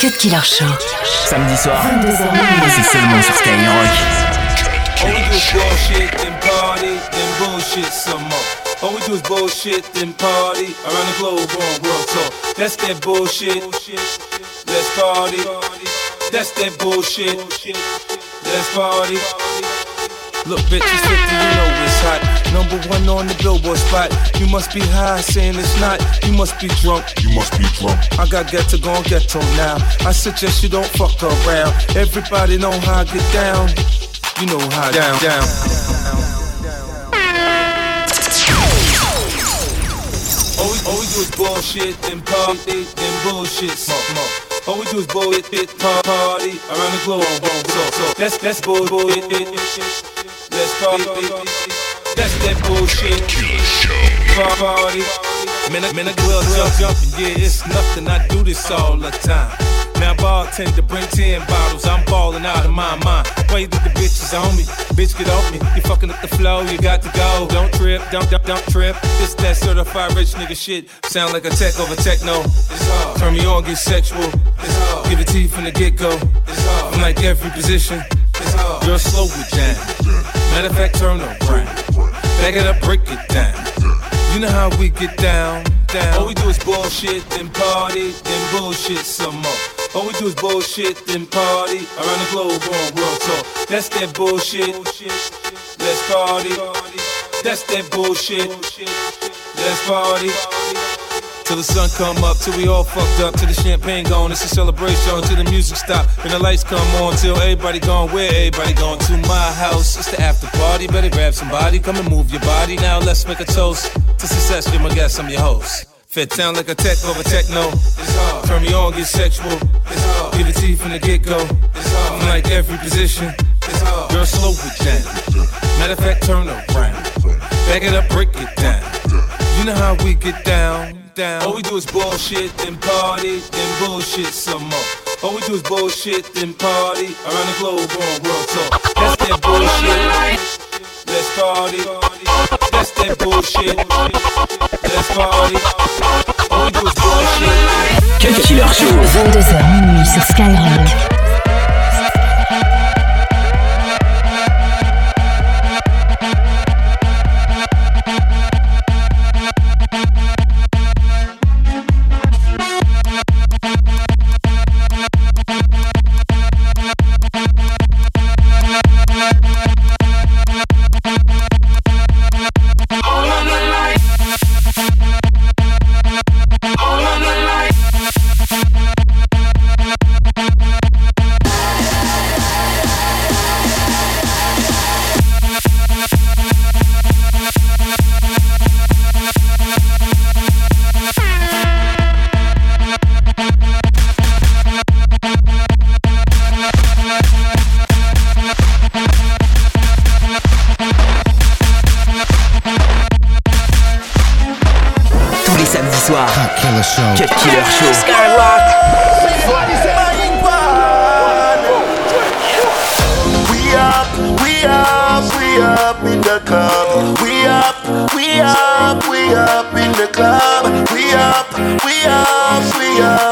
Cut Killer Show. Samedi soir, c'est seulement sur Skyrock. All we do is bullshit, then party, then bullshit some more. All we do is bullshit, then party around the globe on world tour. That's that bullshit. Let's party. That's that bullshit. Let's party. Look, bitches, 50, you know it's hot. Number one on the billboard spot. You must be high, saying it's not. You must be drunk. You must be drunk. I got get to go and on now. I suggest you don't fuck around. Everybody know how I get down. You know how down, down. All we, all we do is bullshit, then party, then bullshit some more. All we do is bullshit, party around the globe. So, so that's that's bullshit. Let's party. That's that bullshit. Party. Man, man, I will jump, jump, yeah, it's nothing. I do this all the time. Now bartender bring ten bottles. I'm balling out of my mind. You think the bitches on me? Bitch, get off me. You fucking up the flow. You got to go. Don't trip. Don't don't don't trip. This that certified rich nigga shit. Sound like a tech over techno. It's hard. Turn me on, get sexual. It's hard. Give it to you from the get go. It's hard. I'm like every position. Girl, slow it down. Matter of fact, turn around. Back it up, break it down. You know how we get down, down. All we do is bullshit, then party, then bullshit some more. All we do is bullshit, then party around the globe on world tour. That's that bullshit. Let's party. That's that bullshit. Let's party. Till the sun come up, till we all fucked up, till the champagne gone, it's a celebration, till the music stop, and the lights come on, till everybody gone, where everybody gone, to my house, it's the after party, better grab somebody, come and move your body, now. Let's make a toast, to success, you're my guest, I'm your host. Fit sound like a tech over techno, it's hard, turn me on, get sexual, it's hard, give it to you from the get go, it's I'm like every position, it's hard, girl slow it down, matter of fact turn around, back it up, break it down, you know how we get down, down. All we do is bullshit, then party, then bullshit some more. All we do is bullshit, then party around the globe on world tour. That's that bullshit. Let's party. That's that bullshit. Let's party. All we do is bullshit. Killer Show. 22h minuit sur Skyrock. Killer Show. Cut Killer Show. We up, we up, we up in the club. We up, we up, we up in the club. We up, we up, we up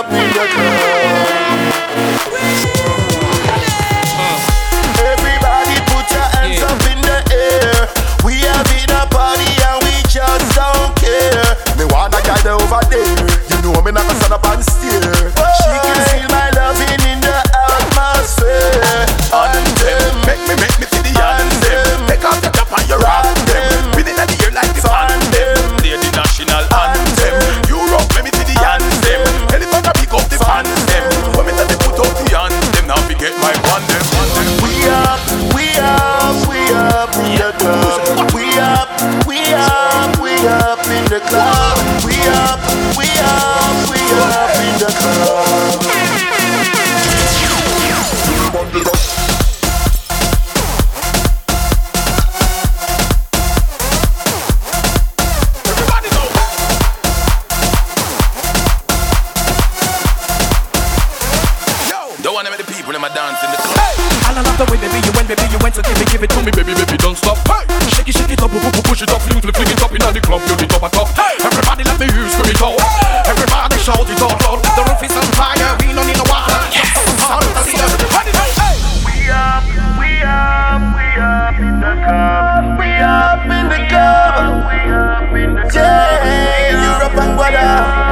wanna the people in my dance in the club. Hey. I love the way baby you went, baby you went, so give it, give it to me, baby, baby, don't stop. Hey. Shake it, shake it up, boop, boop, push it up, fling, fling it up in the club, you the top, top. Hey. Everybody let me hear you scream it out. Hey. Everybody shout it out loud. The roof is on fire, we don't need no water. Yes. We up, we up, we up in the club. We up in the club. We up in the club. Yeah, Europe and Guadeloupe.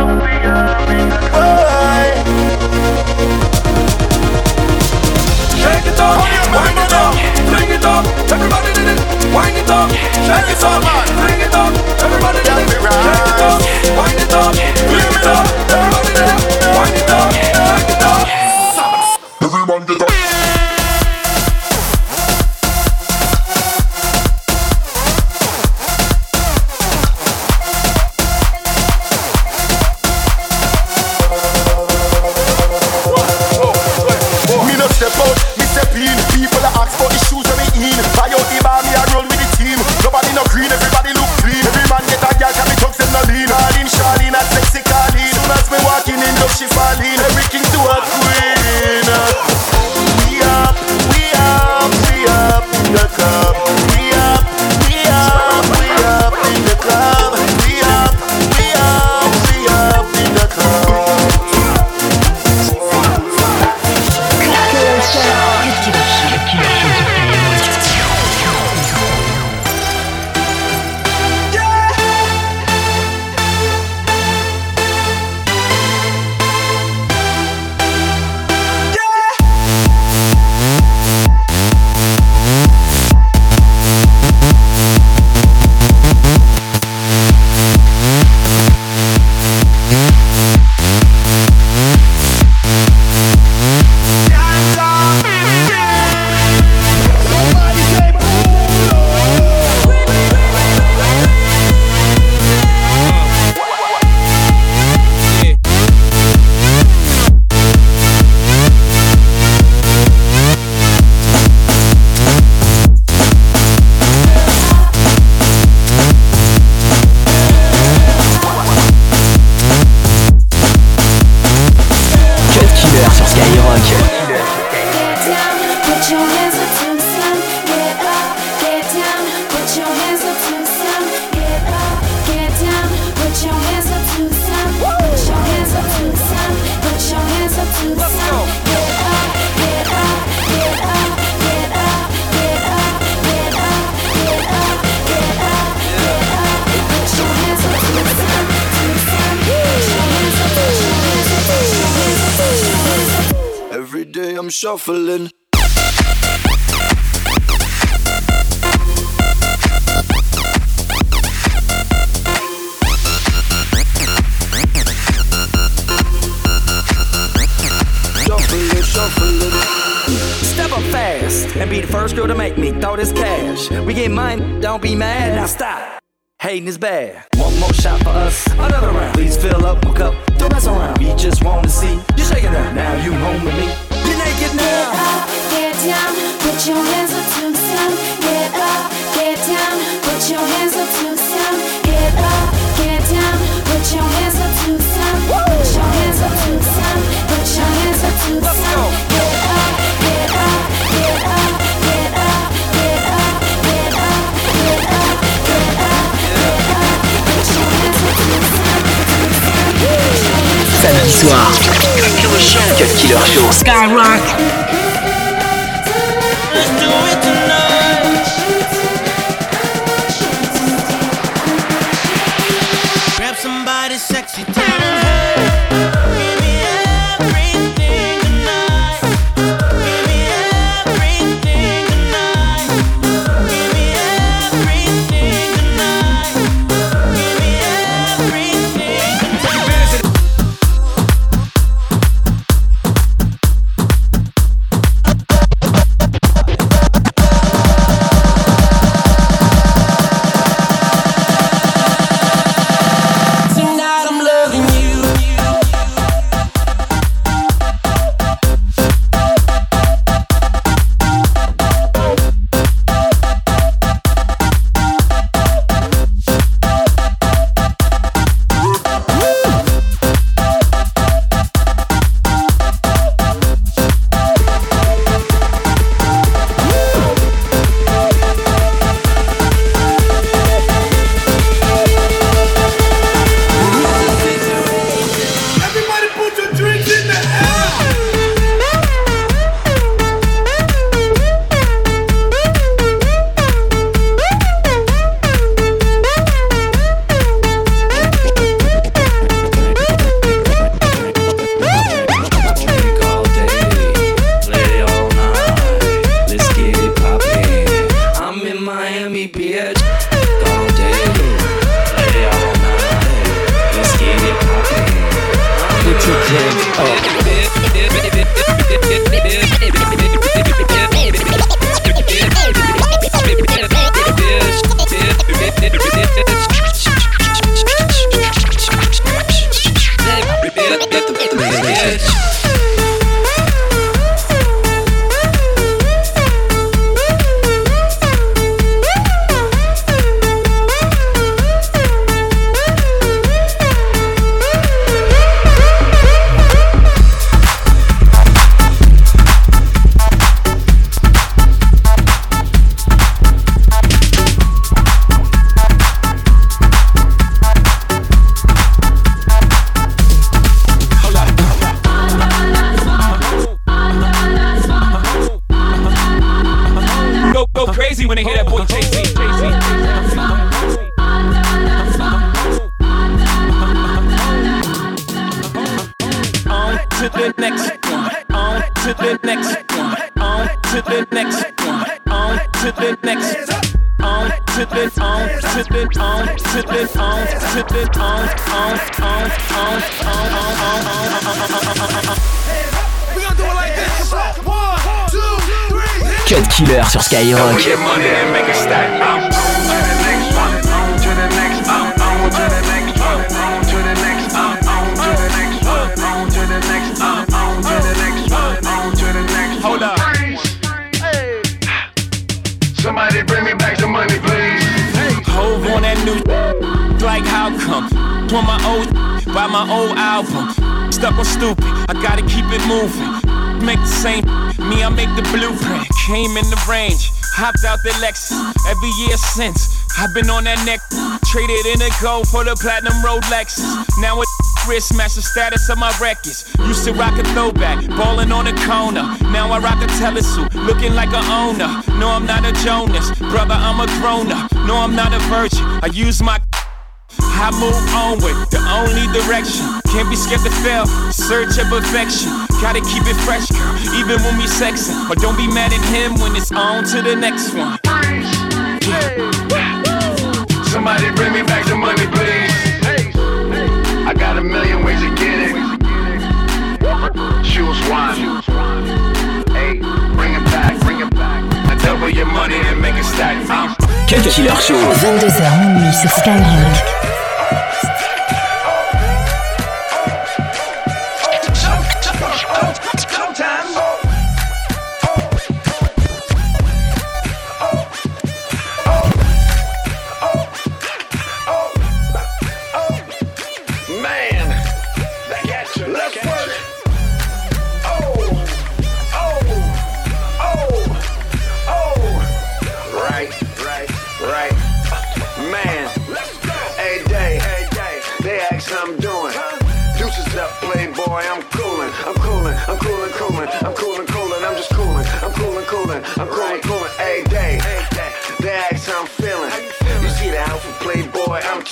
Shuffling. Step up fast and be the first girl to make me throw this cash. We get mine, don't be mad, now stop. Hating is bad. One more shot for us, another round. Please fill up my cup, don't mess around. We just wanna see you shaking that. Now you home with me. You're naked now. Get up, get down, put your hands up to the sun. Get up, get down, put your hands up to the sun. Get up, get down, put your hands up to the sun. Put your hands up to the sun. Put your hands up to the sun. Get up, get up, get up, get up, get up, get up, get up, get up, get up. Put your hands up to the sun. Samedi soir. Cut Killer Show. Skyrock. To the next one. On to the next one. On to the next one. On to the next. On to the on to the on to the on to the on on on on on on on on. We gonna do it like this. One, two, three. Cut Killer sur Skyrock. On stupid, I gotta keep it moving. make the same. Me, I make the blueprint. Came in the range, hopped out the Lexus. Every year since, I've been on that neck. Traded in a gold for the platinum Rolex. Now it wrist match the status of my records. Used to rock a throwback, ballin' on a corner. Now I rock a telesuit, looking like a owner. No, I'm not a Jonas, brother, I'm a grown up. No, I'm not a virgin. I use my I move on with the only direction. Can't be scared to fail, search of perfection. Gotta keep it fresh, girl, even when we sexin'. But don't be mad at him when it's on to the next one. Somebody bring me back the money, please. I got a million ways to get it. Choose one. Hey, bring it back, bring it back. Now double your money and make it stack. Cut Killer Show. 22h minuit sur Skyrock.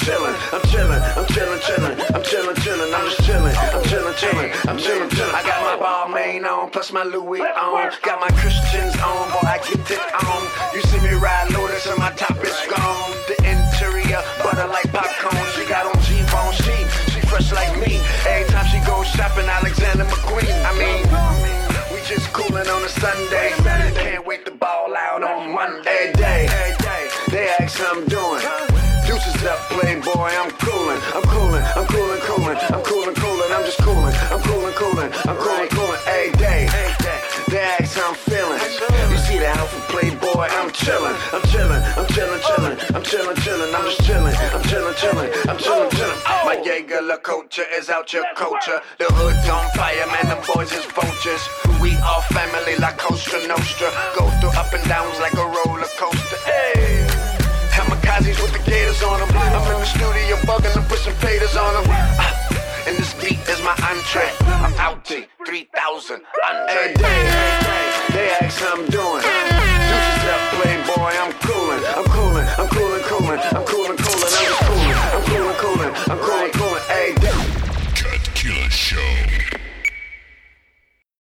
Chillin', I'm chillin', I'm chillin', chillin', I'm chillin', chillin', I'm just chillin', I'm chillin', chillin', I'm chillin', chillin'. I got my Balmain on, plus my Louis on. Got my Christians on, boy, I get it on. You see me ride Lotus and my top is gone. The interior, butter like popcorn. She got on G-bone, she, she fresh like me. Every time she goes shopping, Alexander McQueen. I mean, we just coolin' on a Sunday. Can't wait to ball out on Monday. Day, they ask how I'm doing. Deuces up, playboy. I'm coolin', I'm coolin', I'm coolin', coolin', I'm coolin', coolin', I'm just coolin', I'm coolin', coolin', I'm coolin', coolin'. Hey, day, they ask how I'm feeling. You see the outfit, playboy. I'm chillin', I'm chillin', I'm chillin', chillin', I'm chillin', chillin', I'm just chillin', I'm chillin', chillin', I'm chillin', chillin'. My Jaeger LeCoultre is out your culture. The hood's on fire, man. Them boys is vultures. We all family like Costa Nostra. Go through up and downs like a roller on them. I'm in the studio bugging and put some faders on them. And this beat is my entree. I'm out to 3000 Andre. Hey, day, they ask how I'm doing. Deuces up, playboy, I'm